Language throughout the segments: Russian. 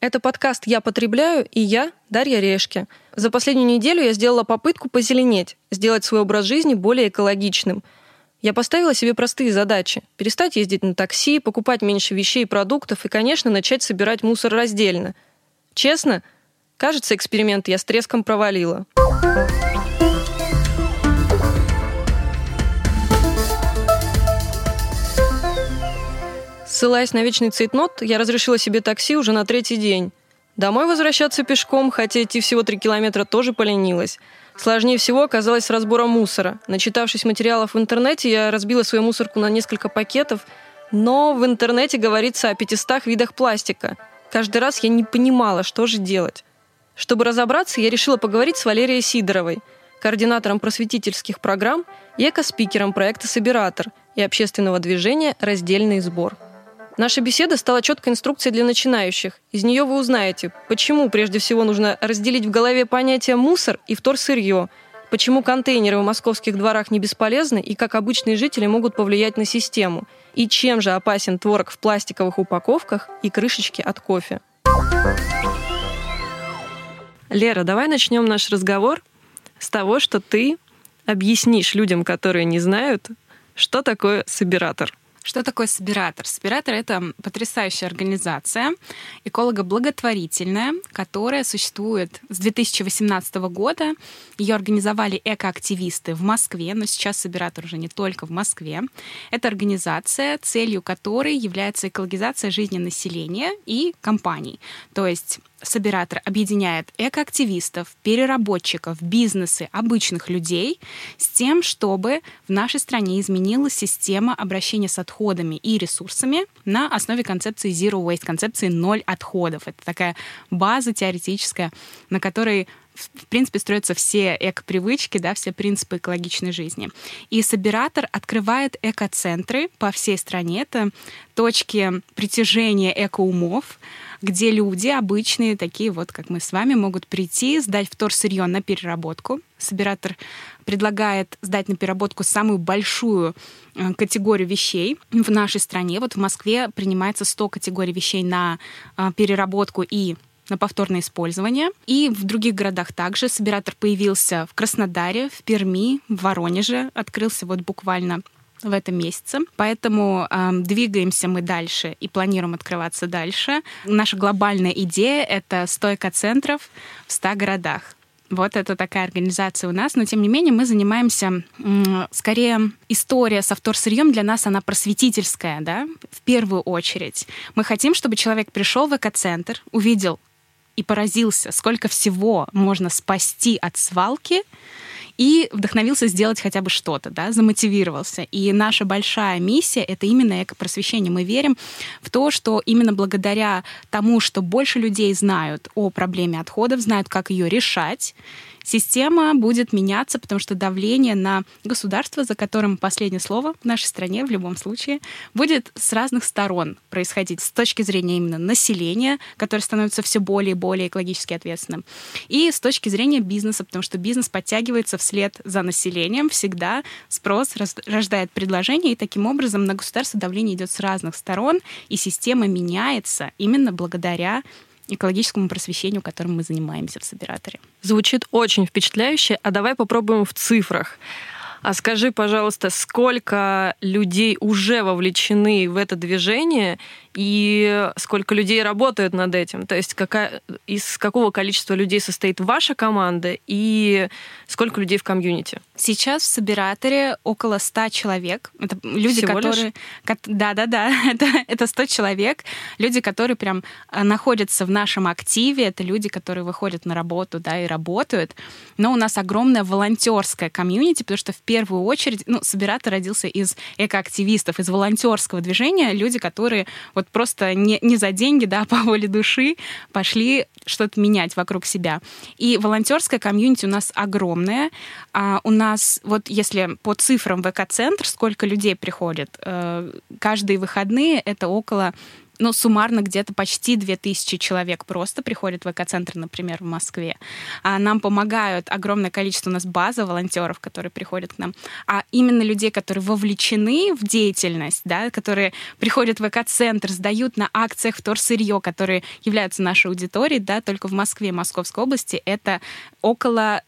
Это подкаст «Я потребляю» и я, Дарья Решки. За последнюю неделю я сделала попытку позеленеть, сделать свой образ жизни более экологичным. Я поставила себе простые задачи. Перестать ездить на такси, покупать меньше вещей и продуктов и, конечно, начать собирать мусор раздельно. Честно, кажется, эксперимент я с треском провалила. Ссылаясь на вечный цейтнот, я разрешила себе такси уже на третий день. Домой возвращаться пешком, хотя идти всего три километра, тоже поленилась. Сложнее всего оказалось с разбором мусора. Начитавшись материалов в интернете, я разбила свою мусорку на несколько пакетов, но в интернете говорится о 500 видах пластика. Каждый раз я не понимала, что же делать. Чтобы разобраться, я решила поговорить с Валерией Сидоровой, координатором просветительских программ и экоспикером проекта «Собиратор» и общественного движения «Раздельный сбор». Наша беседа стала четкой инструкцией для начинающих. Из нее вы узнаете, почему прежде всего нужно разделить в голове понятия «мусор» и «вторсырье», почему контейнеры в московских дворах не бесполезны и как обычные жители могут повлиять на систему, и чем же опасен творог в пластиковых упаковках и крышечки от кофе. Лера, давай начнем наш разговор с того, что ты объяснишь людям, которые не знают, что такое собиратор. Что такое Собиратор? Собиратор — это потрясающая организация, эколого-благотворительная, которая существует с 2018 года. Ее организовали экоактивисты в Москве, но сейчас Собиратор уже не только в Москве. Это организация, целью которой является экологизация жизни населения и компаний. То есть Собиратор объединяет экоактивистов, переработчиков, бизнесы, обычных людей с тем, чтобы в нашей стране изменилась система обращения с отходами и ресурсами на основе концепции Zero Waste, концепции ноль отходов. Это такая база теоретическая, на которой в принципе, строятся все эко-привычки, да, все принципы экологичной жизни. И Собиратор открывает эко-центры по всей стране. Это точки притяжения эко-умов, где люди обычные, такие вот, как мы с вами, могут прийти, сдать вторсырье на переработку. Собиратор предлагает сдать на переработку самую большую э, категорию вещей в нашей стране. Вот в Москве принимается 100 категорий вещей на э, переработку и на повторное использование. И в других городах также собиратор появился в Краснодаре, в Перми, в Воронеже. Открылся вот буквально в этом месяце. Поэтому э, двигаемся мы дальше и планируем открываться дальше. Наша глобальная идея — это стойка центров в 100 городах. Вот это такая организация у нас, но тем не менее мы занимаемся, скорее, история со вторсырьем для нас, она просветительская, да, в первую очередь. Мы хотим, чтобы человек пришел в экоцентр, увидел и поразился, сколько всего можно спасти от свалки, и вдохновился сделать хотя бы что-то, да, замотивировался. И наша большая миссия — это именно экопросвещение. Мы верим в то, что именно благодаря тому, что больше людей знают о проблеме отходов, знают, как ее решать, система будет меняться, потому что давление на государство, за которым последнее слово в нашей стране в любом случае, будет с разных сторон происходить с точки зрения именно населения, которое становится все более и более экологически ответственным, и с точки зрения бизнеса, потому что бизнес подтягивается вслед за населением, всегда спрос рождает предложение, и таким образом на государство давление идет с разных сторон, и система меняется именно благодаря экологическому просвещению, которым мы занимаемся в Собираторе. Звучит очень впечатляюще, а давай попробуем в цифрах. А скажи, пожалуйста, сколько людей уже вовлечены в это движение и сколько людей работают над этим? То есть какая, из какого количества людей состоит ваша команда и сколько людей в комьюнити? Сейчас в Собираторе около 100 человек. Это люди, Всего которые... Да-да-да, это, это 100 человек. Люди, которые прям э, находятся в нашем активе. Это люди, которые выходят на работу, да, и работают. Но у нас огромная волонтерская комьюнити, потому что в первую очередь, ну, Собиратор родился из экоактивистов, из волонтерского движения. Люди, которые вот просто не, не за деньги, да, по воле души пошли что-то менять вокруг себя. И волонтерская комьюнити у нас огромная. А у нас, вот если по цифрам ВК-центр, сколько людей приходит, э, каждые выходные это около ну, суммарно где-то почти 2000 человек просто приходят в экоцентр, например, в Москве. А нам помогают огромное количество у нас база волонтеров, которые приходят к нам. А именно людей, которые вовлечены в деятельность, да, которые приходят в экоцентр, сдают на акциях вторсырье, которые являются нашей аудиторией, да, только в Москве, Московской области, это около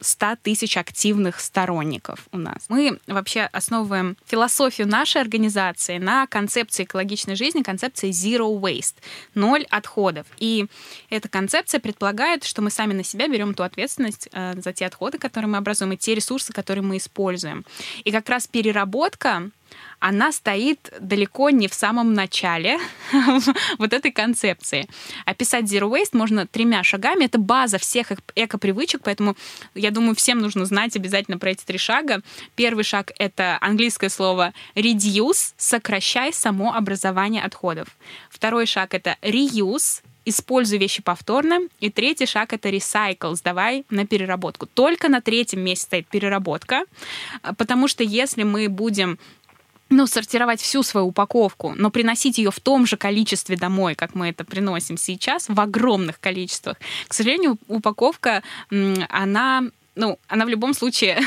100 тысяч активных сторонников у нас. Мы вообще основываем философию нашей организации на концепции экологичной жизни, концепции zero waste, ноль отходов. И эта концепция предполагает, что мы сами на себя берем ту ответственность э, за те отходы, которые мы образуем, и те ресурсы, которые мы используем. И как раз переработка она стоит далеко не в самом начале вот этой концепции. Описать Zero Waste можно тремя шагами. Это база всех эко-привычек, поэтому я думаю, всем нужно знать обязательно про эти три шага. Первый шаг — это английское слово reduce, сокращай само образование отходов. Второй шаг — это reuse, используй вещи повторно. И третий шаг — это recycle, сдавай на переработку. Только на третьем месте стоит переработка, потому что если мы будем ну, сортировать всю свою упаковку, но приносить ее в том же количестве домой, как мы это приносим сейчас, в огромных количествах. К сожалению, упаковка, она ну, она в любом случае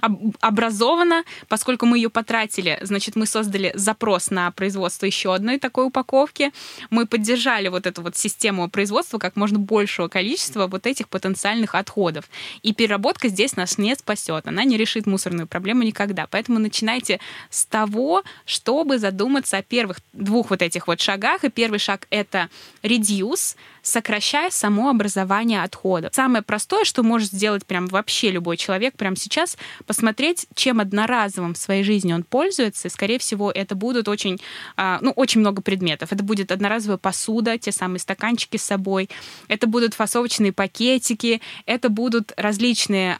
образована, поскольку мы ее потратили, значит, мы создали запрос на производство еще одной такой упаковки, мы поддержали вот эту вот систему производства как можно большего количества вот этих потенциальных отходов. И переработка здесь нас не спасет, она не решит мусорную проблему никогда. Поэтому начинайте с того, чтобы задуматься о первых двух вот этих вот шагах. И первый шаг — это reduce, сокращая само образование отходов. Самое простое, что может сделать прям вообще любой человек прямо сейчас, посмотреть, чем одноразовым в своей жизни он пользуется. И, скорее всего, это будут очень, а, ну, очень много предметов. Это будет одноразовая посуда, те самые стаканчики с собой. Это будут фасовочные пакетики, это будут различные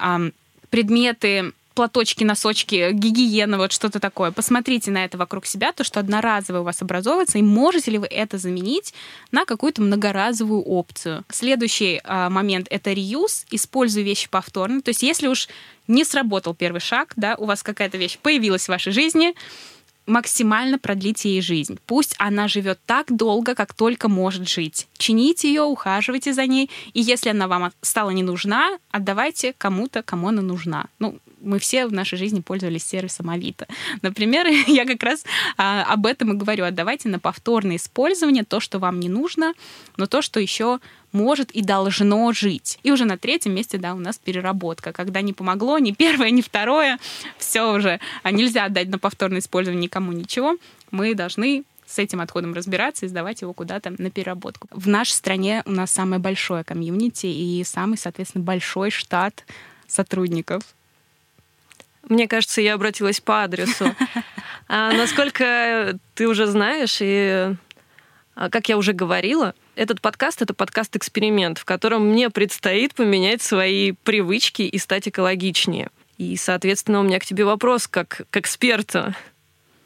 предметы платочки, носочки, гигиена, вот что-то такое. Посмотрите на это вокруг себя, то, что одноразовое у вас образовывается, и можете ли вы это заменить на какую-то многоразовую опцию. Следующий а, момент — это реюз. Используй вещи повторно. То есть если уж не сработал первый шаг, да, у вас какая-то вещь появилась в вашей жизни, максимально продлите ей жизнь. Пусть она живет так долго, как только может жить. Чините ее, ухаживайте за ней, и если она вам стала не нужна, отдавайте кому-то, кому она нужна. Ну, мы все в нашей жизни пользовались сервисом Авито. Например, я как раз а, об этом и говорю. Отдавайте на повторное использование то, что вам не нужно, но то, что еще может и должно жить. И уже на третьем месте, да, у нас переработка. Когда не помогло ни первое, ни второе, все уже. А нельзя отдать на повторное использование никому ничего. Мы должны с этим отходом разбираться и сдавать его куда-то на переработку. В нашей стране у нас самое большое комьюнити и самый, соответственно, большой штат сотрудников. Мне кажется, я обратилась по адресу. А насколько ты уже знаешь, и а, как я уже говорила, этот подкаст — это подкаст-эксперимент, в котором мне предстоит поменять свои привычки и стать экологичнее. И, соответственно, у меня к тебе вопрос как к эксперту.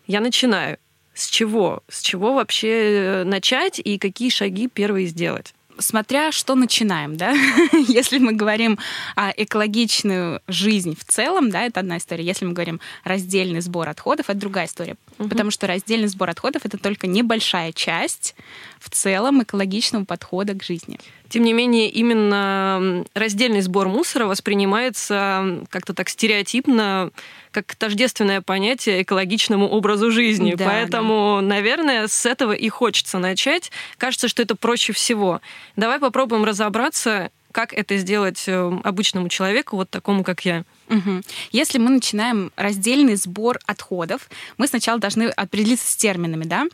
Я начинаю. С чего? С чего вообще э, начать и какие шаги первые сделать? Смотря что начинаем, да, если мы говорим о экологичную жизнь в целом, да, это одна история. Если мы говорим раздельный сбор отходов, это другая история, угу. потому что раздельный сбор отходов это только небольшая часть в целом экологичного подхода к жизни. Тем не менее, именно раздельный сбор мусора воспринимается как-то так стереотипно, как тождественное понятие экологичному образу жизни. Да, Поэтому, да. наверное, с этого и хочется начать. Кажется, что это проще всего. Давай попробуем разобраться, как это сделать э, обычному человеку, вот такому, как я. Угу. Если мы начинаем раздельный сбор отходов, мы сначала должны определиться с терминами, да?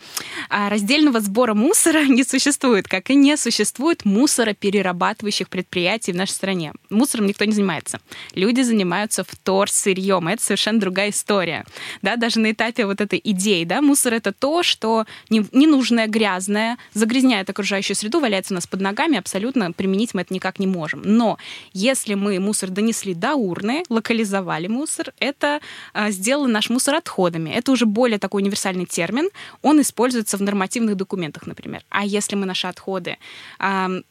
А раздельного сбора мусора не существует, как и не существует мусороперерабатывающих предприятий в нашей стране. Мусором никто не занимается. Люди занимаются вторсырьем. Это совершенно другая история. Да, даже на этапе вот этой идеи, да, мусор это то, что ненужное, грязное, загрязняет окружающую среду, валяется у нас под ногами, абсолютно применить мы это никак не можем. Но если мы мусор донесли до урны, мусор, это а, сделали наш мусор отходами. Это уже более такой универсальный термин. Он используется в нормативных документах, например. А если мы наши отходы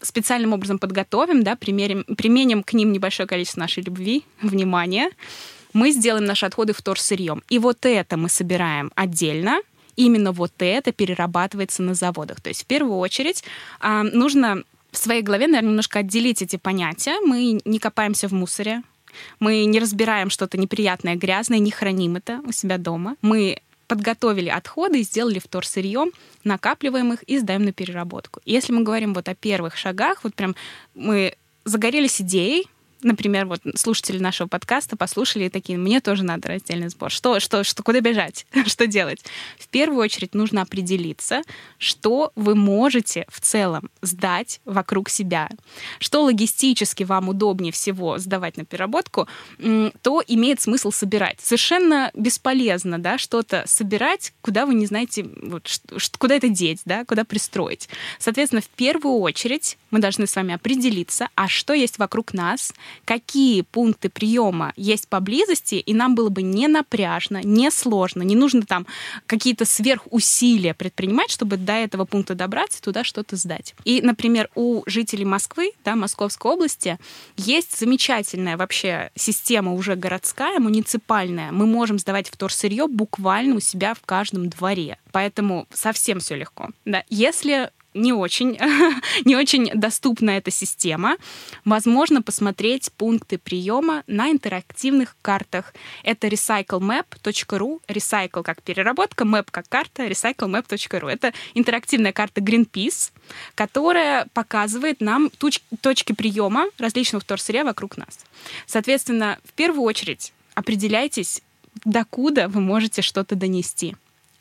специальным образом подготовим, да, примерим, применим к ним небольшое количество нашей любви, внимания, мы сделаем наши отходы вторсырьем. И вот это мы собираем отдельно, именно вот это перерабатывается на заводах. То есть в первую очередь нужно в своей голове, наверное, немножко отделить эти понятия. Мы не копаемся в мусоре, мы не разбираем что-то неприятное, грязное, не храним это у себя дома. Мы подготовили отходы сделали вторсырье, накапливаем их и сдаем на переработку. Если мы говорим вот о первых шагах, вот прям мы загорелись идеей, например, вот слушатели нашего подкаста послушали и такие, мне тоже надо раздельный сбор. Что, что, что, куда бежать? что делать? В первую очередь нужно определиться, что вы можете в целом сдать вокруг себя. Что логистически вам удобнее всего сдавать на переработку, то имеет смысл собирать. Совершенно бесполезно, да, что-то собирать, куда вы не знаете, вот, куда это деть, да, куда пристроить. Соответственно, в первую очередь мы должны с вами определиться, а что есть вокруг нас, какие пункты приема есть поблизости, и нам было бы не напряжно, не сложно, не нужно там какие-то сверхусилия предпринимать, чтобы до этого пункта добраться туда что-то сдать. И, например, у жителей Москвы, да, Московской области, есть замечательная вообще система уже городская, муниципальная. Мы можем сдавать вторсырье буквально у себя в каждом дворе. Поэтому совсем все легко. Да. Если не очень, не очень доступна эта система. Возможно посмотреть пункты приема на интерактивных картах. Это recyclemap.ru, recycle как переработка, map как карта, recyclemap.ru. Это интерактивная карта Greenpeace, которая показывает нам туч- точки приема различных вторсырья вокруг нас. Соответственно, в первую очередь определяйтесь, докуда вы можете что-то донести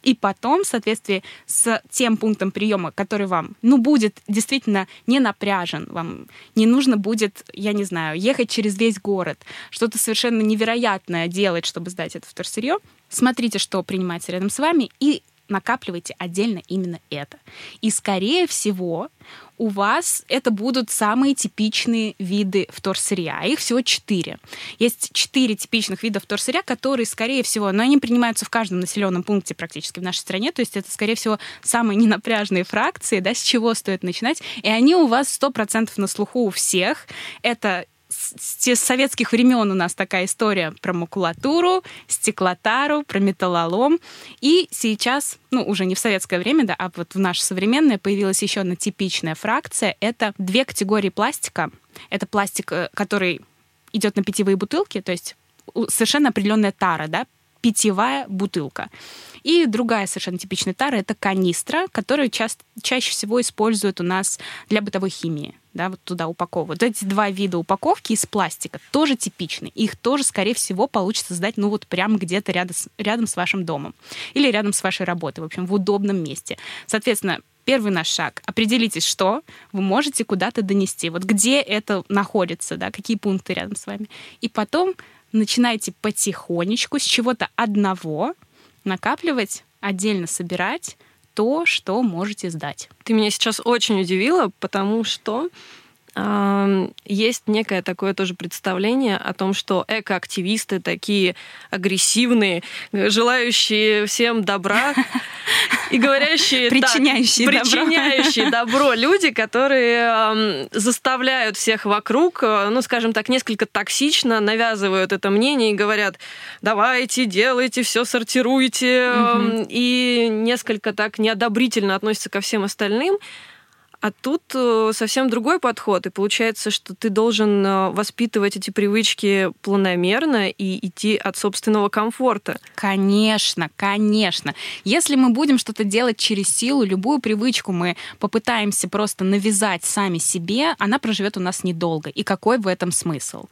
и потом, в соответствии с тем пунктом приема, который вам, ну, будет действительно не напряжен, вам не нужно будет, я не знаю, ехать через весь город, что-то совершенно невероятное делать, чтобы сдать это вторсырье, смотрите, что принимается рядом с вами, и накапливайте отдельно именно это. И, скорее всего, у вас это будут самые типичные виды вторсырья. Их всего четыре. Есть четыре типичных вида вторсырья, которые, скорее всего, но они принимаются в каждом населенном пункте практически в нашей стране, то есть это, скорее всего, самые ненапряжные фракции, да, с чего стоит начинать, и они у вас сто процентов на слуху у всех. Это с советских времен у нас такая история про макулатуру, стеклотару, про металлолом. И сейчас, ну, уже не в советское время, да, а вот в наше современное появилась еще одна типичная фракция. Это две категории пластика. Это пластик, э, который идет на питьевые бутылки, то есть совершенно определенная тара, да, питьевая бутылка. И другая совершенно типичная тара — это канистра, которую ча- чаще всего используют у нас для бытовой химии. Да, вот туда упаковывают. Эти два вида упаковки из пластика тоже типичны. Их тоже, скорее всего, получится сдать ну вот прямо где-то рядом с, рядом с вашим домом. Или рядом с вашей работой, в общем, в удобном месте. Соответственно, первый наш шаг. Определитесь, что вы можете куда-то донести. Вот где это находится, да, какие пункты рядом с вами. И потом начинайте потихонечку с чего-то одного накапливать, отдельно собирать то, что можете сдать. Ты меня сейчас очень удивила, потому что есть некое такое тоже представление о том, что экоактивисты такие агрессивные, желающие всем добра и говорящие... Причиняющие так, добро. Причиняющие добро люди, которые заставляют всех вокруг, э, ну, скажем так, несколько токсично навязывают это мнение и говорят, давайте, делайте, все сортируйте, угу. и несколько так неодобрительно относятся ко всем остальным. А тут э, совсем другой подход, и получается, что ты должен э, воспитывать эти привычки планомерно и идти от собственного комфорта. Конечно, конечно. Если мы будем что-то делать через силу, любую привычку мы попытаемся просто навязать сами себе, она проживет у нас недолго. И какой в этом смысл?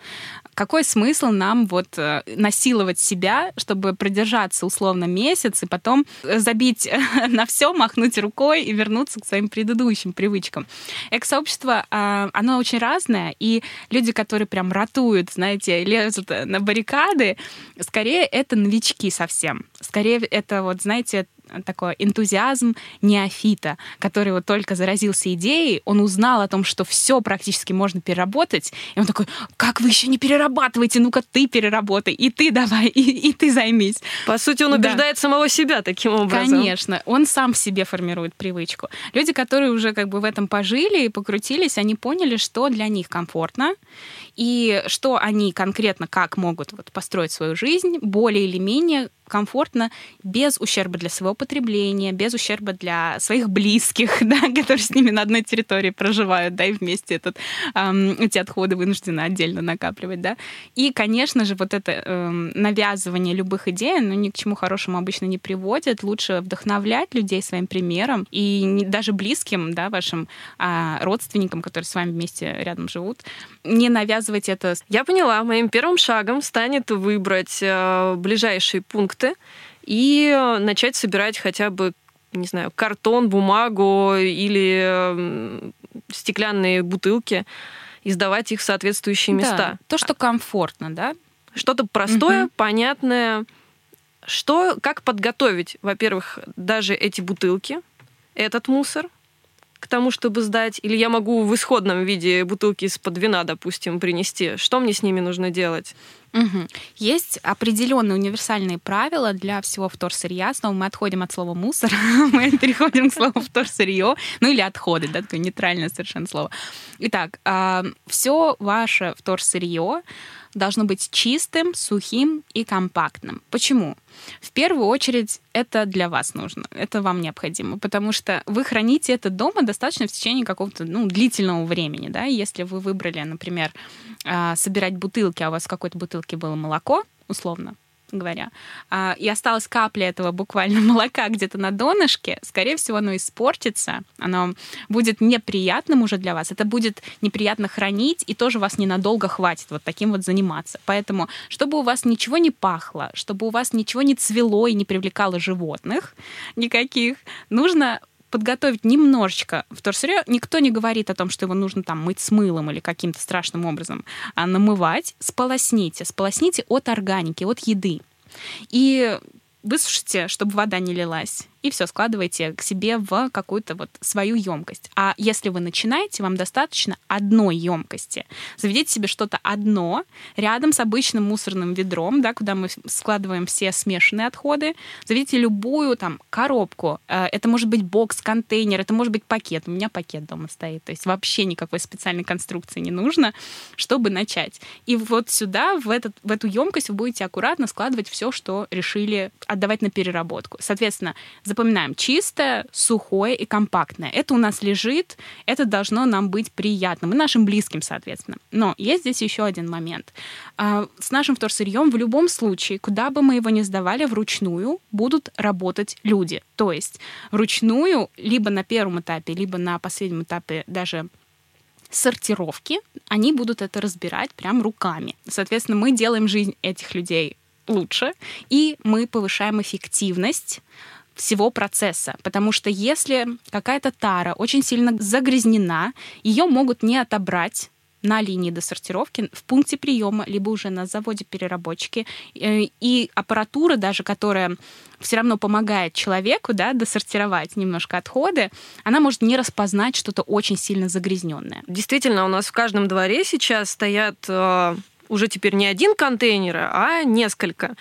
Какой смысл нам вот э, насиловать себя, чтобы продержаться условно месяц и потом забить на все, махнуть рукой и вернуться к своим предыдущим привычкам? Привычкам. Эко-сообщество, а, оно очень разное, и люди, которые прям ратуют, знаете, лезут на баррикады, скорее это новички совсем. Скорее это вот, знаете, такой энтузиазм неофита, который вот только заразился идеей, он узнал о том, что все практически можно переработать, и он такой, как вы еще не перерабатываете, ну-ка ты переработай, и ты давай, и, и ты займись. По сути, он убеждает да. самого себя таким образом. Конечно, он сам в себе формирует привычку. Люди, которые уже как бы в этом пожили и покрутились, они поняли, что для них комфортно, и что они конкретно как могут вот построить свою жизнь более или менее комфортно, без ущерба для своего потребления, без ущерба для своих близких, да, которые с ними на одной территории проживают, да, и вместе этот, эм, эти отходы вынуждены отдельно накапливать, да. И, конечно же, вот это эм, навязывание любых идей, ну, ни к чему хорошему обычно не приводит. Лучше вдохновлять людей своим примером и не, даже близким, да, вашим э, родственникам, которые с вами вместе рядом живут, не навязывать это. Я поняла, моим первым шагом станет выбрать э, ближайший пункт продукты и начать собирать хотя бы, не знаю, картон, бумагу или стеклянные бутылки и сдавать их в соответствующие места. Да, то, что комфортно, да? Что-то простое, угу. понятное. Что, как подготовить, во-первых, даже эти бутылки, этот мусор, к тому, чтобы сдать? Или я могу в исходном виде бутылки из-под вина, допустим, принести? Что мне с ними нужно делать? Угу. Есть определенные универсальные правила для всего вторсырья. Снова мы отходим от слова мусор, мы переходим к слову вторсырье, ну или отходы, да, такое нейтральное совершенно слово. Итак, а, все ваше вторсырье должно быть чистым, сухим и компактным. Почему? В первую очередь это для вас нужно, это вам необходимо, потому что вы храните это дома достаточно в течение какого-то ну, длительного времени. Да? Если вы выбрали, например, а, собирать бутылки, а у вас какой-то бутылке было молоко, условно, говоря, а, и осталась капля этого буквально молока где-то на донышке, скорее всего, оно испортится, оно будет неприятным уже для вас, это будет неприятно хранить, и тоже вас ненадолго хватит вот таким вот заниматься. Поэтому, чтобы у вас ничего не пахло, чтобы у вас ничего не цвело и не привлекало животных никаких, нужно подготовить немножечко вторсырье. Никто не говорит о том, что его нужно там мыть с мылом или каким-то страшным образом а намывать. Сполосните. Сполосните от органики, от еды. И высушите, чтобы вода не лилась и все складываете к себе в какую-то вот свою емкость. А если вы начинаете, вам достаточно одной емкости. Заведите себе что-то одно рядом с обычным мусорным ведром, да, куда мы складываем все смешанные отходы. Заведите любую там коробку. Э, это может быть бокс, контейнер, это может быть пакет. У меня пакет дома стоит. То есть вообще никакой специальной конструкции не нужно, чтобы начать. И вот сюда, в, этот, в эту емкость вы будете аккуратно складывать все, что решили отдавать на переработку. Соответственно, Запоминаем, чистое, сухое и компактное. Это у нас лежит, это должно нам быть приятным и нашим близким, соответственно. Но есть здесь еще один момент. А, с нашим вторсырьем в любом случае, куда бы мы его ни сдавали вручную, будут работать люди. То есть вручную, либо на первом этапе, либо на последнем этапе даже сортировки, они будут это разбирать прям руками. Соответственно, мы делаем жизнь этих людей лучше, и мы повышаем эффективность всего процесса. Потому что если какая-то тара очень сильно загрязнена, ее могут не отобрать на линии досортировки в пункте приема, либо уже на заводе переработки. Э, и аппаратура даже, которая все равно помогает человеку да, досортировать немножко отходы, она может не распознать что-то очень сильно загрязненное. Действительно, у нас в каждом дворе сейчас стоят э, уже теперь не один контейнер, а несколько.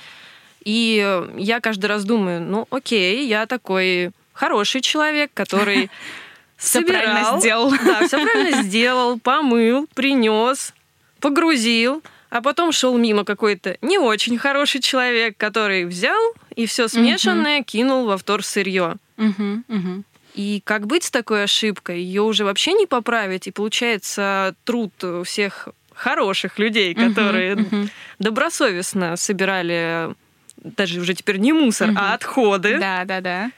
И я каждый раз думаю, ну окей, я такой хороший человек, который все правильно сделал. Да, все правильно сделал, помыл, принес, погрузил, а потом шел мимо какой-то не очень хороший человек, который взял и все смешанное угу. кинул во втор сырье. Угу, угу. И как быть с такой ошибкой? Ее уже вообще не поправить, и получается труд всех хороших людей, которые uh-huh, uh-huh. добросовестно собирали даже уже теперь не мусор, угу. а отходы. Да, да, да.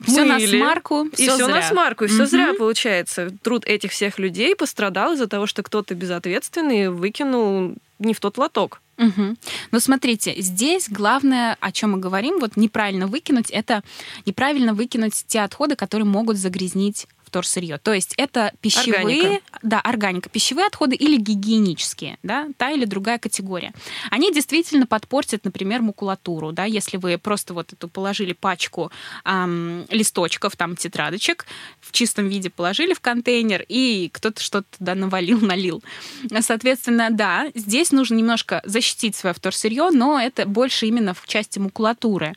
Все на смарку, все и все на смарку, и все угу. зря получается. Труд этих всех людей пострадал из-за того, что кто-то безответственный выкинул не в тот лоток. Угу. Но смотрите, здесь главное, о чем мы говорим, вот неправильно выкинуть, это неправильно выкинуть те отходы, которые могут загрязнить вторсырье. То есть это пищевые, органика. да, органика, пищевые отходы или гигиенические, да, та или другая категория. Они действительно подпортят, например, макулатуру, да, если вы просто вот эту положили пачку эм, листочков, там, тетрадочек, в чистом виде положили в контейнер, и кто-то что-то туда навалил, налил. Соответственно, да, здесь нужно немножко защитить свое вторсырье, но это больше именно в части макулатуры.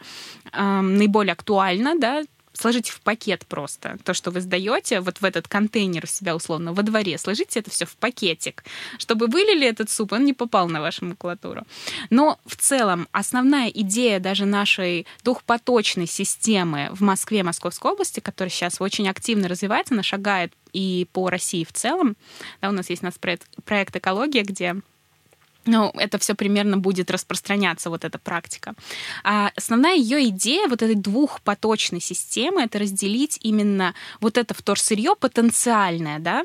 Эм, наиболее актуально, да, сложите в пакет просто то, что вы сдаете вот в этот контейнер себя условно во дворе, сложите это все в пакетик, чтобы вылили этот суп, он не попал на вашу макулатуру. Но в целом основная идея даже нашей двухпоточной системы в Москве, Московской области, которая сейчас очень активно развивается, она шагает и по России в целом. Да, у нас есть у нас проект, проект «Экология», где ну, это все примерно будет распространяться, вот эта практика. А основная ее идея вот этой двухпоточной системы — это разделить именно вот это вторсырье потенциальное, да,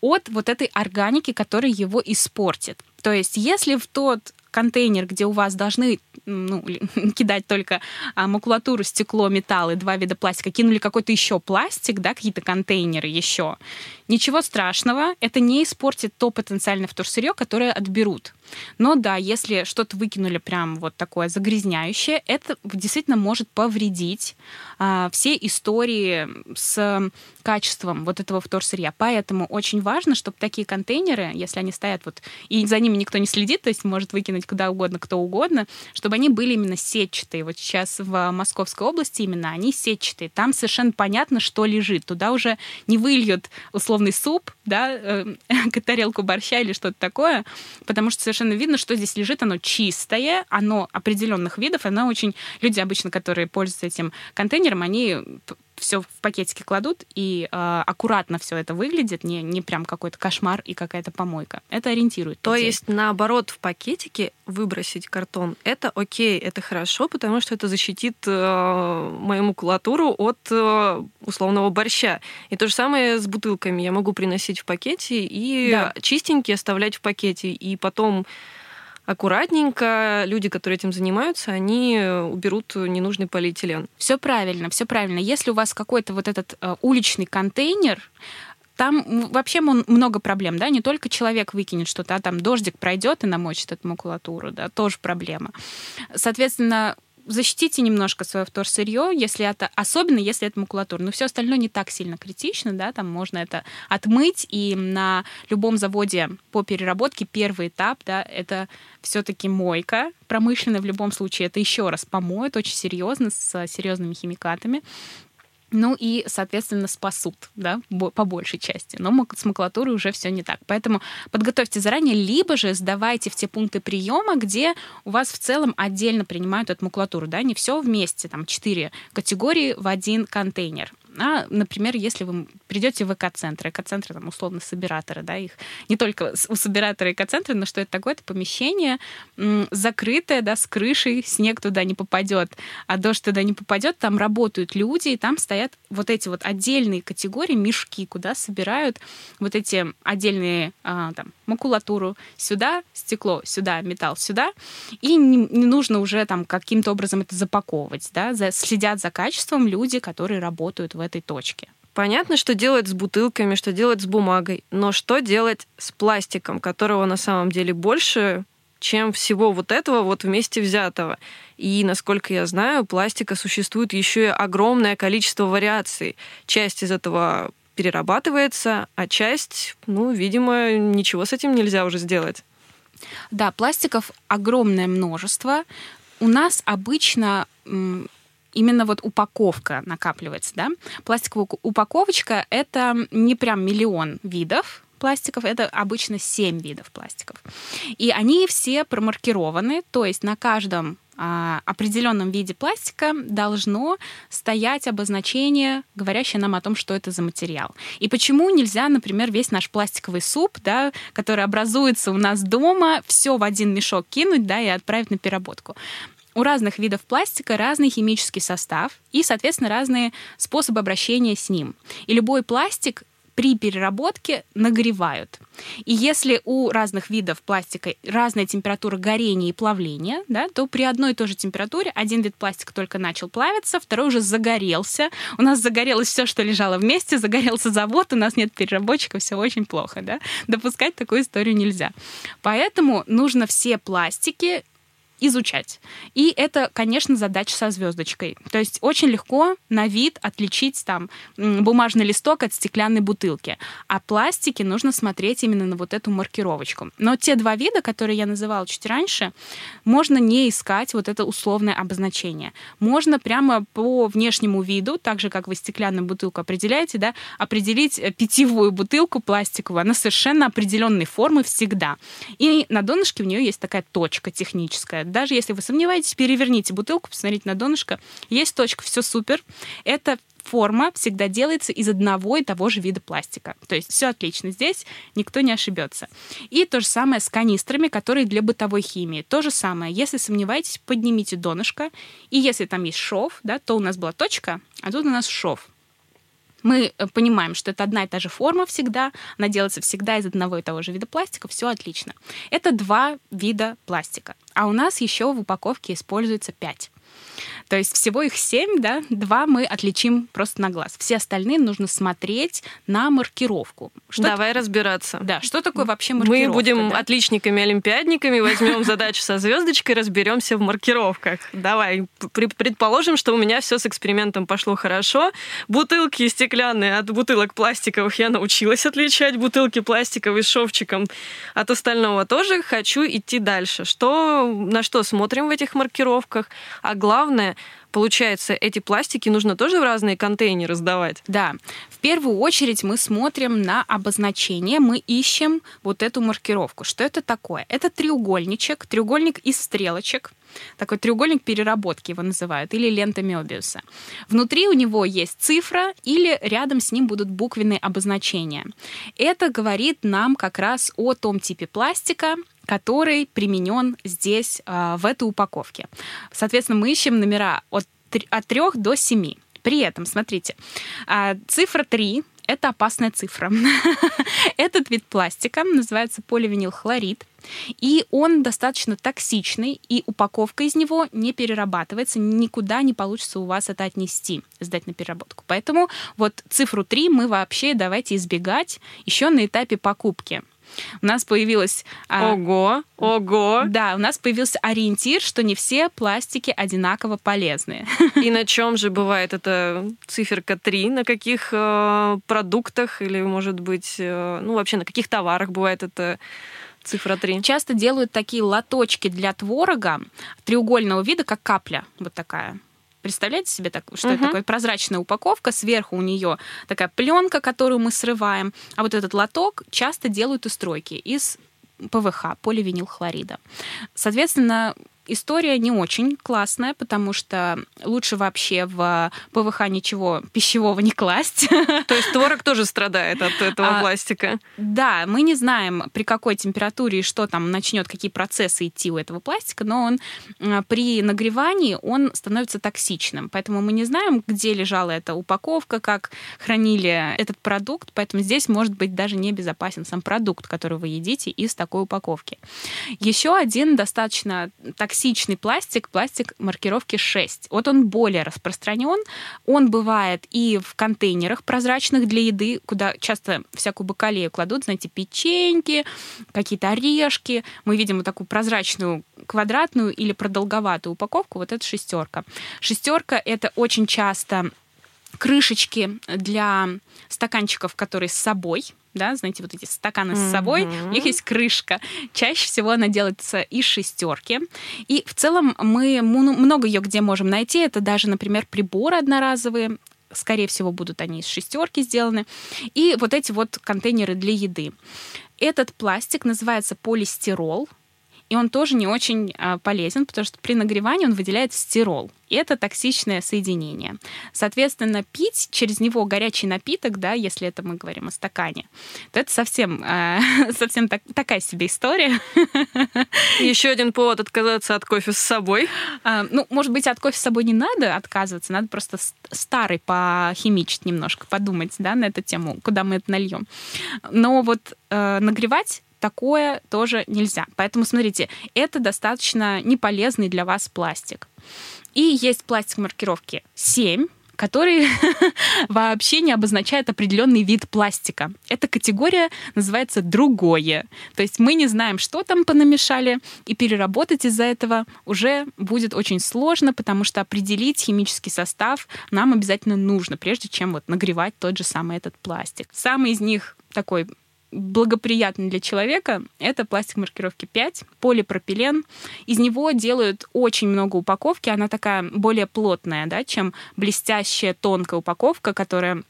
от вот этой органики, которая его испортит. То есть если в тот контейнер, где у вас должны ну, кидать только а, макулатуру, стекло, металл и два вида пластика, кинули какой-то еще пластик, да, какие-то контейнеры еще, ничего страшного, это не испортит то потенциальное вторсырье, которое отберут. Но да, если что-то выкинули прям вот такое загрязняющее, это действительно может повредить а, все истории с качеством вот этого вторсырья. Поэтому очень важно, чтобы такие контейнеры, если они стоят вот, и за ними никто не следит, то есть может выкинуть куда угодно, кто угодно, чтобы они были именно сетчатые. Вот сейчас в Московской области именно они сетчатые. Там совершенно понятно, что лежит. Туда уже не выльют условный суп, да, э, тарелку борща или что-то такое, потому что совершенно видно, что здесь лежит, оно чистое, оно определенных видов, оно очень... Люди обычно, которые пользуются этим контейнером, они все в пакетике кладут, и э, аккуратно все это выглядит, не, не прям какой-то кошмар и какая-то помойка. Это ориентирует. То людей. есть, наоборот, в пакетике выбросить картон, это окей, это хорошо, потому что это защитит э, мою макулатуру от э, условного борща. И то же самое с бутылками. Я могу приносить в пакете и да. чистенькие оставлять в пакете, и потом аккуратненько люди, которые этим занимаются, они уберут ненужный полиэтилен. Все правильно, все правильно. Если у вас какой-то вот этот э, уличный контейнер, там вообще много проблем, да, не только человек выкинет что-то, а там дождик пройдет и намочит эту макулатуру, да, тоже проблема. Соответственно, защитите немножко свое вторсырье, если это, особенно если это макулатура. Но все остальное не так сильно критично, да, там можно это отмыть, и на любом заводе по переработке первый этап, да, это все-таки мойка промышленная в любом случае, это еще раз помоют очень серьезно, с серьезными химикатами. Ну и, соответственно, спасут, да, по большей части. Но с макулатурой уже все не так. Поэтому подготовьте заранее, либо же сдавайте в те пункты приема, где у вас в целом отдельно принимают эту макулатуру, да, не все вместе, там, четыре категории в один контейнер. А, например, если вы придете в эко-центры, эко-центры, там, условно, собираторы, да, их. Не только у собиратора эко-центра, но что это такое? Это помещение закрытое, да, с крышей, снег туда не попадет, а дождь туда не попадет, там работают люди, и там стоят вот эти вот отдельные категории, мешки, куда собирают вот эти отдельные, а, там, макулатуру, сюда стекло, сюда металл, сюда, и не, не нужно уже там каким-то образом это запаковывать, да, за, следят за качеством люди, которые работают в этой точке. Понятно, что делать с бутылками, что делать с бумагой, но что делать с пластиком, которого на самом деле больше, чем всего вот этого вот вместе взятого. И, насколько я знаю, пластика существует еще и огромное количество вариаций. Часть из этого перерабатывается, а часть, ну, видимо, ничего с этим нельзя уже сделать. Да, пластиков огромное множество. У нас обычно именно вот упаковка накапливается, да. Пластиковая упаковочка — это не прям миллион видов, пластиков, это обычно 7 видов пластиков. И они все промаркированы, то есть на каждом а, определенном виде пластика должно стоять обозначение, говорящее нам о том, что это за материал. И почему нельзя, например, весь наш пластиковый суп, да, который образуется у нас дома, все в один мешок кинуть да, и отправить на переработку у разных видов пластика разный химический состав и, соответственно, разные способы обращения с ним. И любой пластик при переработке нагревают. И если у разных видов пластика разная температура горения и плавления, да, то при одной и той же температуре один вид пластика только начал плавиться, второй уже загорелся. У нас загорелось все, что лежало вместе, загорелся завод, у нас нет переработчика, все очень плохо. Да? Допускать такую историю нельзя. Поэтому нужно все пластики изучать. И это, конечно, задача со звездочкой. То есть очень легко на вид отличить там бумажный листок от стеклянной бутылки. А пластики нужно смотреть именно на вот эту маркировочку. Но те два вида, которые я называла чуть раньше, можно не искать вот это условное обозначение. Можно прямо по внешнему виду, так же, как вы стеклянную бутылку определяете, да, определить э, питьевую бутылку пластиковую. Она совершенно определенной формы всегда. И на донышке у нее есть такая точка техническая. Даже если вы сомневаетесь, переверните бутылку, посмотрите на донышко. Есть точка, все супер. Это форма всегда делается из одного и того же вида пластика. То есть все отлично. Здесь никто не ошибется. И то же самое с канистрами, которые для бытовой химии. То же самое. Если сомневаетесь, поднимите донышко. И если там есть шов, да, то у нас была точка, а тут у нас шов мы э, понимаем, что это одна и та же форма всегда, она делается всегда из одного и того же вида пластика, все отлично. Это два вида пластика. А у нас еще в упаковке используется пять. То есть всего их семь, да, два мы отличим просто на глаз. Все остальные нужно смотреть на маркировку. Что Давай это... разбираться. Да, что такое вообще маркировка? Мы будем да? отличниками-олимпиадниками, возьмем задачу со звездочкой, разберемся в маркировках. Давай, предположим, что у меня все с экспериментом пошло хорошо. Бутылки стеклянные от бутылок пластиковых я научилась отличать, бутылки пластиковые с шовчиком от остального тоже. Хочу идти дальше. Что, на что смотрим в этих маркировках? А главное, получается, эти пластики нужно тоже в разные контейнеры сдавать? Да. В первую очередь мы смотрим на обозначение, мы ищем вот эту маркировку. Что это такое? Это треугольничек, треугольник из стрелочек, такой треугольник переработки его называют, или лента Мёбиуса. Внутри у него есть цифра, или рядом с ним будут буквенные обозначения. Это говорит нам как раз о том типе пластика, который применен здесь, а, в этой упаковке. Соответственно, мы ищем номера от, от 3 до 7. При этом, смотрите, а, цифра 3 это опасная цифра. Этот вид пластика называется поливинилхлорид. И он достаточно токсичный, и упаковка из него не перерабатывается, никуда не получится у вас это отнести, сдать на переработку. Поэтому вот цифру 3 мы вообще давайте избегать еще на этапе покупки у нас появилось... А, ого, ого. Да, у нас появился ориентир, что не все пластики одинаково полезные. И на чем же бывает эта циферка 3? На каких э, продуктах или, может быть, э, ну, вообще на каких товарах бывает это цифра 3? Часто делают такие лоточки для творога треугольного вида, как капля, вот такая. Представляете себе, так, что угу. это такое? Прозрачная упаковка, сверху у нее такая пленка, которую мы срываем, а вот этот лоток часто делают из стройки, из ПВХ, поливинилхлорида. Соответственно, история не очень классная, потому что лучше вообще в ПВХ ничего пищевого не класть. То есть творог тоже страдает от этого а, пластика? Да, мы не знаем, при какой температуре и что там начнет, какие процессы идти у этого пластика, но он а, при нагревании он становится токсичным. Поэтому мы не знаем, где лежала эта упаковка, как хранили этот продукт, поэтому здесь может быть даже небезопасен сам продукт, который вы едите из такой упаковки. Еще один достаточно токсичный токсичный пластик, пластик маркировки 6. Вот он более распространен. Он бывает и в контейнерах прозрачных для еды, куда часто всякую бакалею кладут, знаете, печеньки, какие-то орешки. Мы видим вот такую прозрачную квадратную или продолговатую упаковку. Вот это шестерка. Шестерка это очень часто крышечки для стаканчиков, которые с собой да, знаете, вот эти стаканы mm-hmm. с собой, у них есть крышка. Чаще всего она делается из шестерки. И в целом мы много ее где можем найти. Это даже, например, приборы одноразовые, скорее всего, будут они из шестерки сделаны. И вот эти вот контейнеры для еды. Этот пластик называется полистирол и он тоже не очень а, полезен, потому что при нагревании он выделяет стирол. И это токсичное соединение. Соответственно, пить через него горячий напиток, да, если это мы говорим о стакане, то это совсем, э, совсем так, такая себе история. Еще один повод отказаться от кофе с собой. А, ну, может быть, от кофе с собой не надо отказываться, надо просто старый похимичить немножко, подумать, да, на эту тему, куда мы это нальем. Но вот э, нагревать такое тоже нельзя. Поэтому, смотрите, это достаточно неполезный для вас пластик. И есть пластик маркировки 7, который вообще не обозначает определенный вид пластика. Эта категория называется «другое». То есть мы не знаем, что там понамешали, и переработать из-за этого уже будет очень сложно, потому что определить химический состав нам обязательно нужно, прежде чем вот нагревать тот же самый этот пластик. Самый из них такой благоприятный для человека, это пластик маркировки 5, полипропилен. Из него делают очень много упаковки, она такая более плотная, да, чем блестящая тонкая упаковка, которая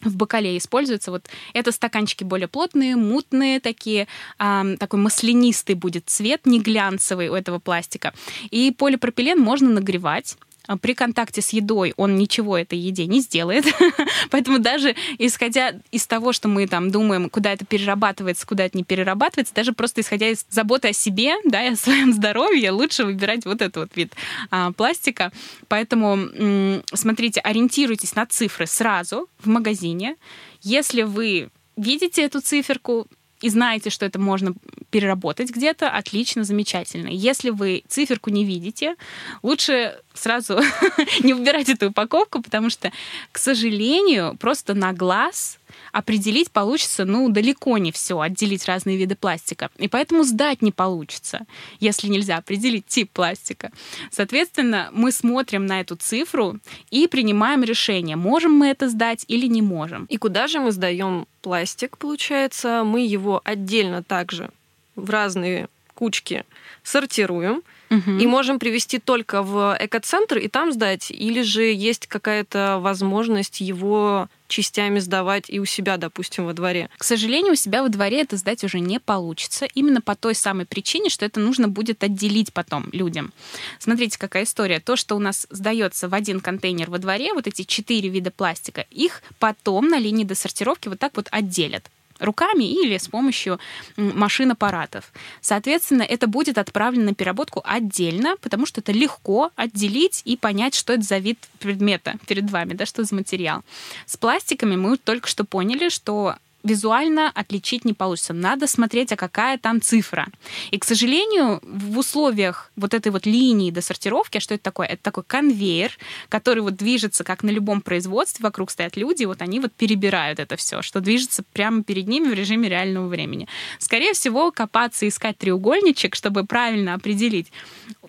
в бокале используется. Вот это стаканчики более плотные, мутные такие, а, такой маслянистый будет цвет, не глянцевый у этого пластика. И полипропилен можно нагревать при контакте с едой он ничего этой еде не сделает. Поэтому даже исходя из того, что мы там думаем, куда это перерабатывается, куда это не перерабатывается, даже просто исходя из заботы о себе, да, и о своем здоровье, лучше выбирать вот этот вот вид а, пластика. Поэтому смотрите, ориентируйтесь на цифры сразу в магазине. Если вы видите эту циферку, и знаете, что это можно переработать где-то, отлично, замечательно. Если вы циферку не видите, лучше сразу не выбирать эту упаковку, потому что, к сожалению, просто на глаз определить получится, ну, далеко не все, отделить разные виды пластика. И поэтому сдать не получится, если нельзя определить тип пластика. Соответственно, мы смотрим на эту цифру и принимаем решение, можем мы это сдать или не можем. И куда же мы сдаем пластик, получается? Мы его отдельно также в разные кучки сортируем, угу. и можем привести только в экоцентр и там сдать, или же есть какая-то возможность его частями сдавать и у себя, допустим, во дворе? К сожалению, у себя во дворе это сдать уже не получится, именно по той самой причине, что это нужно будет отделить потом людям. Смотрите, какая история. То, что у нас сдается в один контейнер во дворе, вот эти четыре вида пластика, их потом на линии досортировки вот так вот отделят руками или с помощью машин аппаратов. Соответственно, это будет отправлено на переработку отдельно, потому что это легко отделить и понять, что это за вид предмета перед вами, да, что за материал. С пластиками мы только что поняли, что визуально отличить не получится. Надо смотреть, а какая там цифра. И, к сожалению, в условиях вот этой вот линии досортировки, а что это такое? Это такой конвейер, который вот движется, как на любом производстве, вокруг стоят люди, вот они вот перебирают это все, что движется прямо перед ними в режиме реального времени. Скорее всего, копаться искать треугольничек, чтобы правильно определить,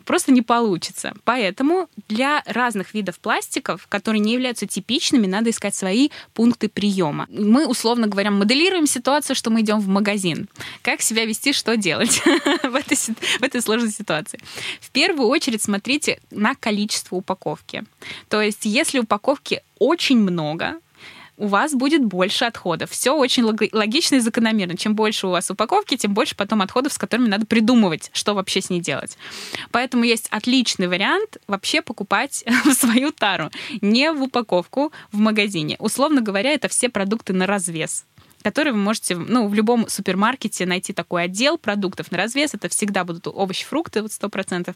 просто не получится. Поэтому для разных видов пластиков, которые не являются типичными, надо искать свои пункты приема. Мы, условно говоря, моделируем ситуацию, что мы идем в магазин. Как себя вести, что делать в, этой, в этой сложной ситуации? В первую очередь смотрите на количество упаковки. То есть, если упаковки очень много, у вас будет больше отходов. Все очень логично и закономерно. Чем больше у вас упаковки, тем больше потом отходов, с которыми надо придумывать, что вообще с ней делать. Поэтому есть отличный вариант вообще покупать свою тару. Не в упаковку в магазине. Условно говоря, это все продукты на развес который вы можете ну, в любом супермаркете найти такой отдел продуктов на развес. Это всегда будут овощи, фрукты, вот 100%.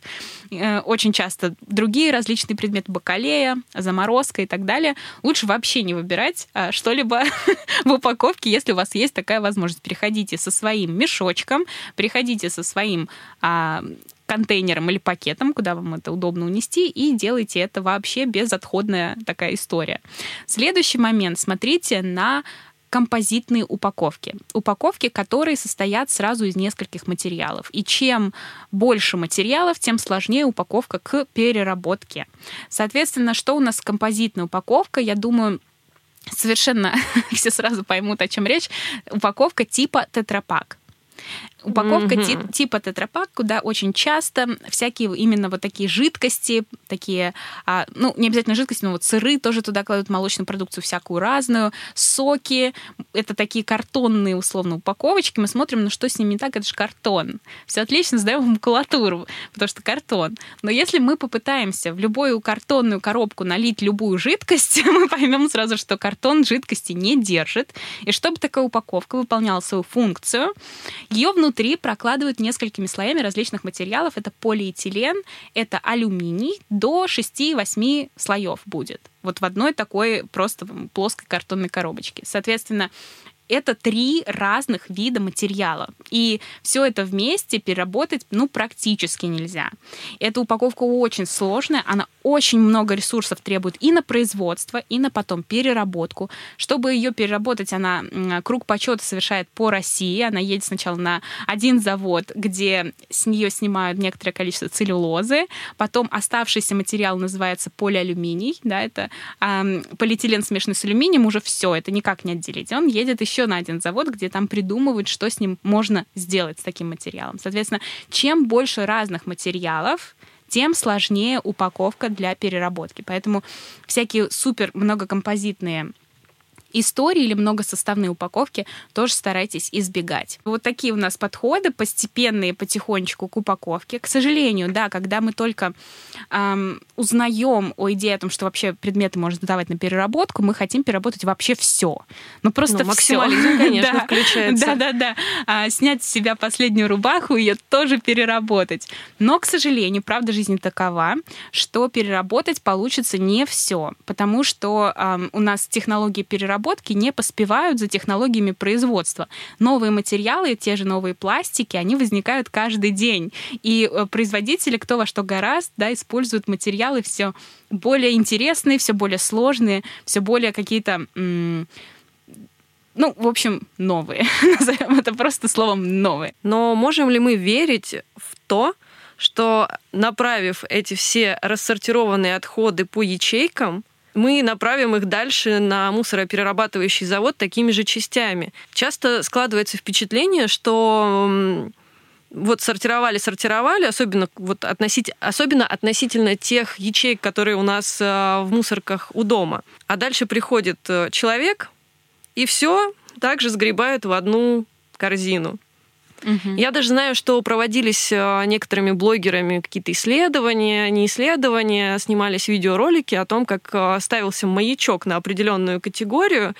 Э, очень часто другие различные предметы, бакалея, заморозка и так далее. Лучше вообще не выбирать а, что-либо в упаковке, если у вас есть такая возможность. Переходите со своим мешочком, приходите со своим а, контейнером или пакетом, куда вам это удобно унести, и делайте это вообще безотходная такая история. Следующий момент. Смотрите на композитные упаковки. Упаковки, которые состоят сразу из нескольких материалов. И чем больше материалов, тем сложнее упаковка к переработке. Соответственно, что у нас композитная упаковка? Я думаю, совершенно все сразу поймут, о чем речь. Упаковка типа тетрапак. Упаковка mm-hmm. типа тетрапак, куда очень часто всякие именно вот такие жидкости, такие, а, ну, не обязательно жидкости, но вот сыры тоже туда кладут, молочную продукцию всякую разную, соки, это такие картонные, условно, упаковочки. Мы смотрим, ну что с ними не так, это же картон. Все отлично, сдаем в макулатуру, потому что картон. Но если мы попытаемся в любую картонную коробку налить любую жидкость, мы поймем сразу, что картон жидкости не держит. И чтобы такая упаковка выполняла свою функцию, ее внутри прокладывают несколькими слоями различных материалов. Это полиэтилен, это алюминий, до 6-8 слоев будет. Вот в одной такой просто плоской картонной коробочке. Соответственно, это три разных вида материала. И все это вместе переработать, ну, практически нельзя. Эта упаковка очень сложная, она очень много ресурсов требует и на производство, и на потом переработку. Чтобы ее переработать, она круг почета совершает по России. Она едет сначала на один завод, где с нее снимают некоторое количество целлюлозы. Потом оставшийся материал называется полиалюминий. Да, это э, полиэтилен смешанный с алюминием, уже все, это никак не отделить. Он едет еще на один завод, где там придумывают, что с ним можно сделать с таким материалом. Соответственно, чем больше разных материалов, тем сложнее упаковка для переработки. Поэтому всякие супер многокомпозитные истории или многосоставные упаковки тоже старайтесь избегать. Вот такие у нас подходы, постепенные потихонечку к упаковке. К сожалению, да, когда мы только эм, узнаем о идее о том, что вообще предметы можно сдавать на переработку, мы хотим переработать вообще все. Ну просто ну, максимализм, конечно, да, включается. Да, да, да. А, снять с себя последнюю рубаху и ее тоже переработать. Но, к сожалению, правда жизни такова, что переработать получится не все, потому что эм, у нас технологии переработки переработки не поспевают за технологиями производства. Новые материалы, те же новые пластики, они возникают каждый день. И э, производители, кто во что гораст, да, используют материалы все более интересные, все более сложные, все более какие-то ну, в общем, новые. Назовем это просто словом новые. Но можем ли мы верить в то, что направив эти все рассортированные отходы по ячейкам, мы направим их дальше на мусороперерабатывающий завод такими же частями. Часто складывается впечатление, что вот сортировали, сортировали, особенно, вот относить, особенно относительно тех ячеек, которые у нас э, в мусорках у дома. А дальше приходит э, человек, и все также сгребают в одну корзину. Угу. Я даже знаю, что проводились э, некоторыми блогерами какие-то исследования, не исследования, снимались видеоролики о том, как э, ставился маячок на определенную категорию,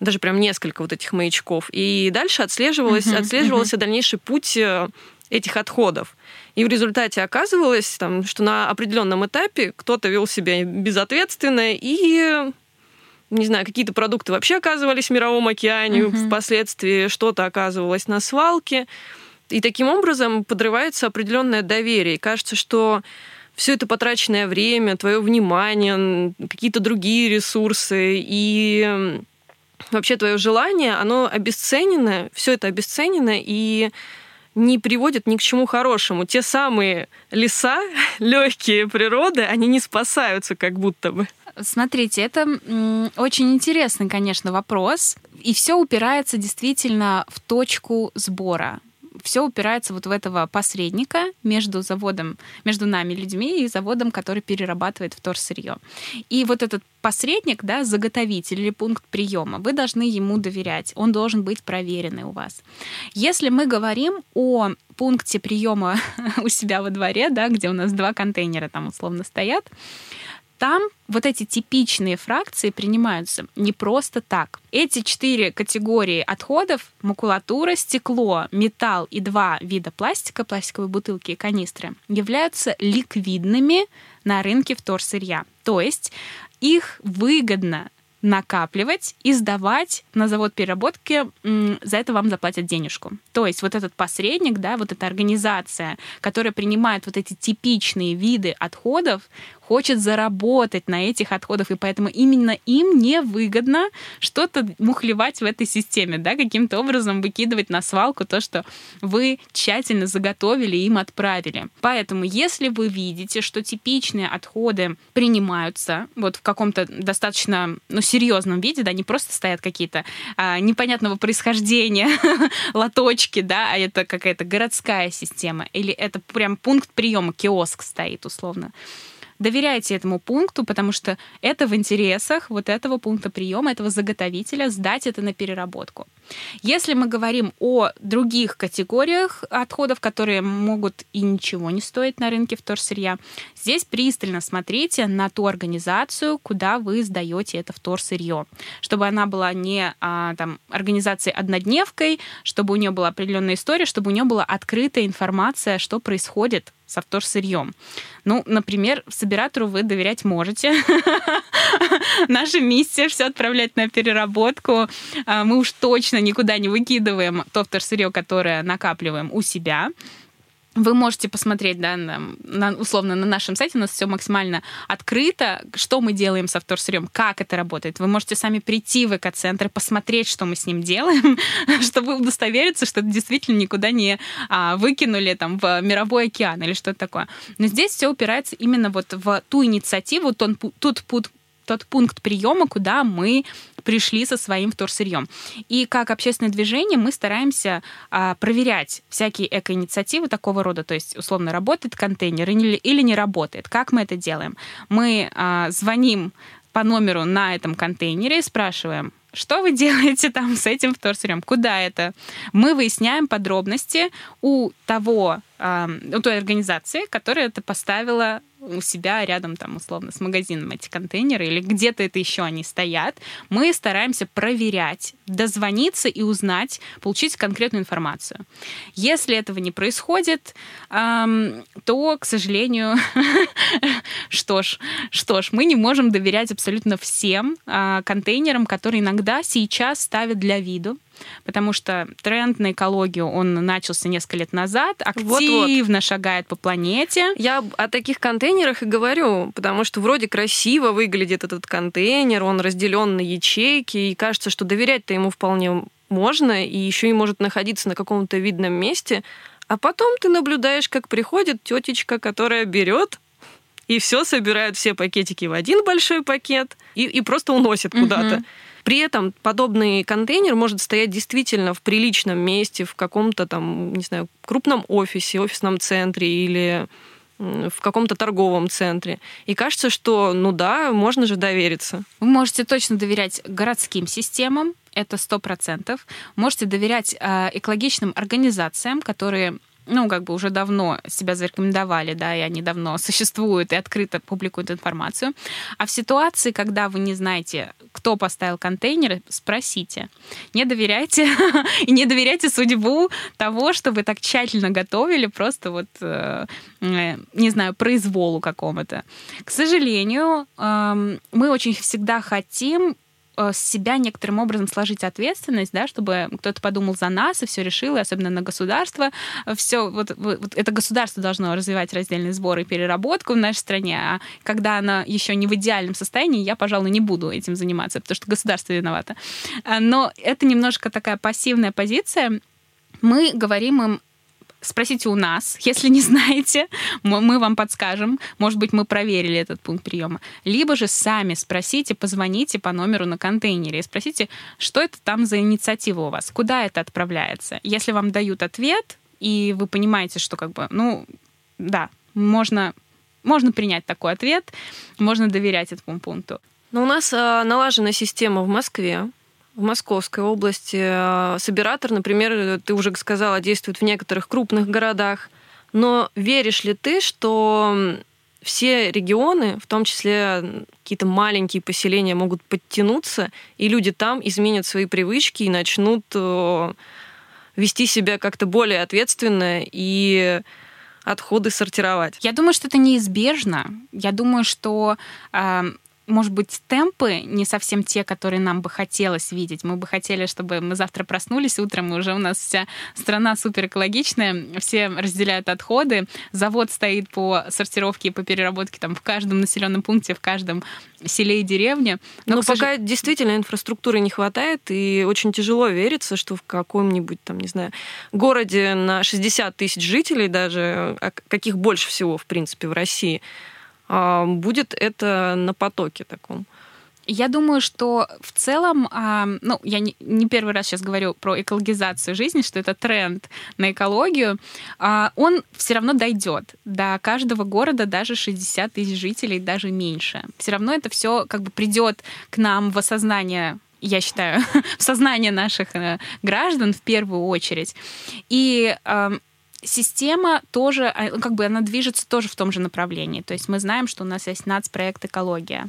даже прям несколько вот этих маячков, и дальше отслеживалось, угу, отслеживался угу. дальнейший путь э, этих отходов. И в результате оказывалось, там, что на определенном этапе кто-то вел себя безответственно и не знаю, какие-то продукты вообще оказывались в мировом океане, uh-huh. впоследствии что-то оказывалось на свалке. И таким образом подрывается определенное доверие. И кажется, что все это потраченное время, твое внимание, какие-то другие ресурсы и вообще твое желание, оно обесценено, все это обесценено и не приводит ни к чему хорошему. Те самые леса, легкие природы, они не спасаются как будто бы. Смотрите, это очень интересный, конечно, вопрос. И все упирается действительно в точку сбора все упирается вот в этого посредника между заводом, между нами, людьми, и заводом, который перерабатывает вторсырье. И вот этот посредник, да, заготовитель или пункт приема, вы должны ему доверять, он должен быть проверенный у вас. Если мы говорим о пункте приема у себя во дворе, да, где у нас два контейнера там условно стоят, там вот эти типичные фракции принимаются не просто так. Эти четыре категории отходов — макулатура, стекло, металл и два вида пластика, пластиковые бутылки и канистры — являются ликвидными на рынке вторсырья. То есть их выгодно накапливать и сдавать на завод переработки, за это вам заплатят денежку. То есть вот этот посредник, да, вот эта организация, которая принимает вот эти типичные виды отходов, хочет заработать на этих отходах, и поэтому именно им невыгодно что-то мухлевать в этой системе, да, каким-то образом выкидывать на свалку то, что вы тщательно заготовили и им отправили. Поэтому, если вы видите, что типичные отходы принимаются вот в каком-то достаточно ну, серьезном виде, да, не просто стоят какие-то а, непонятного происхождения лоточки, да, а это какая-то городская система, или это прям пункт приема, киоск стоит условно, доверяйте этому пункту, потому что это в интересах вот этого пункта приема, этого заготовителя сдать это на переработку. Если мы говорим о других категориях отходов, которые могут и ничего не стоить на рынке вторсырья, здесь пристально смотрите на ту организацию, куда вы сдаете это вторсырье, чтобы она была не а, там, организацией однодневкой, чтобы у нее была определенная история, чтобы у нее была открытая информация, что происходит со вторсырьем. Ну, например, собиратору вы доверять можете. Наша миссия все отправлять на переработку. А, мы уж точно никуда не выкидываем то вторсырье, которое накапливаем у себя. Вы можете посмотреть, да, на, на, условно, на нашем сайте, у нас все максимально открыто, что мы делаем со вторсырьем, как это работает. Вы можете сами прийти в экоцентр, посмотреть, что мы с ним делаем, чтобы удостовериться, что это действительно никуда не а, выкинули там в мировой океан или что-то такое. Но здесь все упирается именно вот в ту инициативу, тот, тот, тот пункт приема, куда мы пришли со своим вторсырьем. И как общественное движение мы стараемся а, проверять всякие эко-инициативы такого рода, то есть условно работает контейнер или, или не работает. Как мы это делаем? Мы а, звоним по номеру на этом контейнере и спрашиваем, что вы делаете там с этим вторсырьем? Куда это? Мы выясняем подробности у того, э, у той организации, которая это поставила у себя рядом там условно с магазином эти контейнеры или где-то это еще они стоят, мы стараемся проверять, дозвониться и узнать, получить конкретную информацию. Если этого не происходит, эм, то, к сожалению, что ж, что ж, мы не можем доверять абсолютно всем э, контейнерам, которые иногда сейчас ставят для виду, потому что тренд на экологию, он начался несколько лет назад, активно Вот-вот. шагает по планете. Я о таких контейнерах и говорю, потому что вроде красиво выглядит этот контейнер, он разделен на ячейки, и кажется, что доверять-то ему вполне можно, и еще и может находиться на каком-то видном месте, а потом ты наблюдаешь, как приходит тетечка, которая берет и все собирает все пакетики в один большой пакет и, и просто уносит куда-то. Угу. При этом подобный контейнер может стоять действительно в приличном месте, в каком-то там, не знаю, крупном офисе, офисном центре или в каком-то торговом центре. И кажется, что, ну да, можно же довериться. Вы можете точно доверять городским системам, это сто процентов. Можете доверять э, экологичным организациям, которые ну, как бы уже давно себя зарекомендовали, да, и они давно существуют и открыто публикуют информацию. А в ситуации, когда вы не знаете, кто поставил контейнеры, спросите. Не доверяйте и не доверяйте судьбу того, что вы так тщательно готовили, просто вот, э, э, не знаю, произволу какому-то. К сожалению, эм, мы очень всегда хотим с себя некоторым образом сложить ответственность, да, чтобы кто-то подумал за нас и все решил, и особенно на государство. Все, вот, вот это государство должно развивать раздельный сбор и переработку в нашей стране, а когда она еще не в идеальном состоянии, я, пожалуй, не буду этим заниматься, потому что государство виновато. А, но это немножко такая пассивная позиция. Мы говорим им спросите у нас, если не знаете, мы вам подскажем. Может быть, мы проверили этот пункт приема. Либо же сами спросите, позвоните по номеру на контейнере и спросите, что это там за инициатива у вас, куда это отправляется. Если вам дают ответ, и вы понимаете, что как бы, ну, да, можно, можно принять такой ответ, можно доверять этому пункту. Но у нас э, налажена система в Москве, в Московской области. Э, Собиратор, например, ты уже сказала, действует в некоторых крупных городах. Но веришь ли ты, что все регионы, в том числе какие-то маленькие поселения, могут подтянуться, и люди там изменят свои привычки и начнут э, вести себя как-то более ответственно и отходы сортировать. Я думаю, что это неизбежно. Я думаю, что э, может быть, темпы не совсем те, которые нам бы хотелось видеть. Мы бы хотели, чтобы мы завтра проснулись утром, и уже у нас вся страна супер экологичная, все разделяют отходы, завод стоит по сортировке и по переработке там в каждом населенном пункте, в каждом селе и деревне. Но, Но пока сож... действительно инфраструктуры не хватает, и очень тяжело верится, что в каком-нибудь там, не знаю, городе на 60 тысяч жителей даже, а каких больше всего, в принципе, в России, будет это на потоке таком. Я думаю, что в целом, а, ну, я не, первый раз сейчас говорю про экологизацию жизни, что это тренд на экологию, а, он все равно дойдет до каждого города, даже 60 тысяч жителей, даже меньше. Все равно это все как бы придет к нам в осознание я считаю, в сознание наших э, граждан в первую очередь. И система тоже, а, как бы она движется тоже в том же направлении. То есть мы знаем, что у нас есть нацпроект «Экология».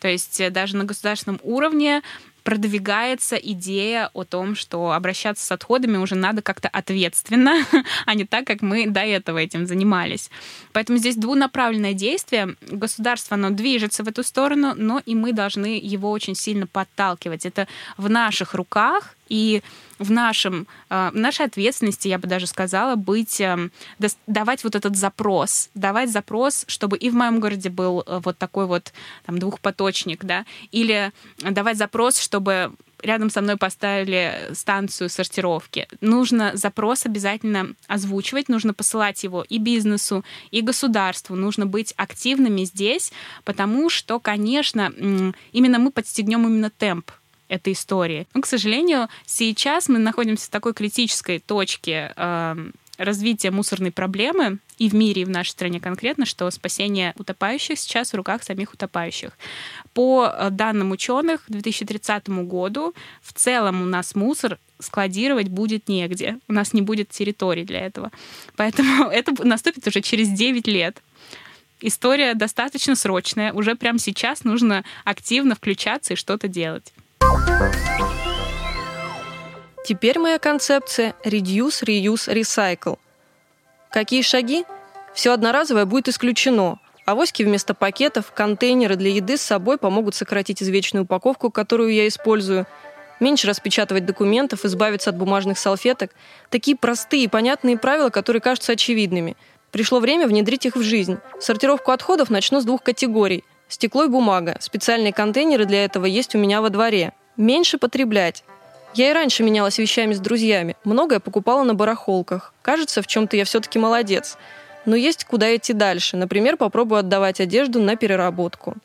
То есть э, даже на государственном уровне продвигается идея о том, что обращаться с отходами уже надо как-то ответственно, а не так, как мы до этого этим занимались. Поэтому здесь двунаправленное действие. Государство, оно движется в эту сторону, но и мы должны его очень сильно подталкивать. Это в наших руках, и в, нашем, э, в нашей ответственности, я бы даже сказала, быть, эм, давать вот этот запрос, давать запрос, чтобы и в моем городе был э, вот такой вот там, двухпоточник, да, или давать запрос, чтобы рядом со мной поставили станцию сортировки. Нужно запрос обязательно озвучивать, нужно посылать его и бизнесу, и государству. Нужно быть активными здесь, потому что, конечно, именно мы подстегнем именно темп этой истории. Но, к сожалению, сейчас мы находимся в такой критической точке э, развития мусорной проблемы и в мире, и в нашей стране конкретно, что спасение утопающих сейчас в руках самих утопающих. По э, данным ученых, к 2030 году в целом у нас мусор складировать будет негде. У нас не будет территории для этого. Поэтому это наступит уже через 9 лет. История достаточно срочная. Уже прямо сейчас нужно активно включаться и что-то делать. Теперь моя концепция Reduce, Reuse, Recycle. Какие шаги? Все одноразовое будет исключено. Авоськи вместо пакетов, контейнеры для еды с собой помогут сократить извечную упаковку, которую я использую, меньше распечатывать документов, избавиться от бумажных салфеток. Такие простые и понятные правила, которые кажутся очевидными. Пришло время внедрить их в жизнь. Сортировку отходов начну с двух категорий – Стекло и бумага. Специальные контейнеры для этого есть у меня во дворе. Меньше потреблять. Я и раньше менялась вещами с друзьями. Многое покупала на барахолках. Кажется, в чем-то я все-таки молодец. Но есть куда идти дальше. Например, попробую отдавать одежду на переработку.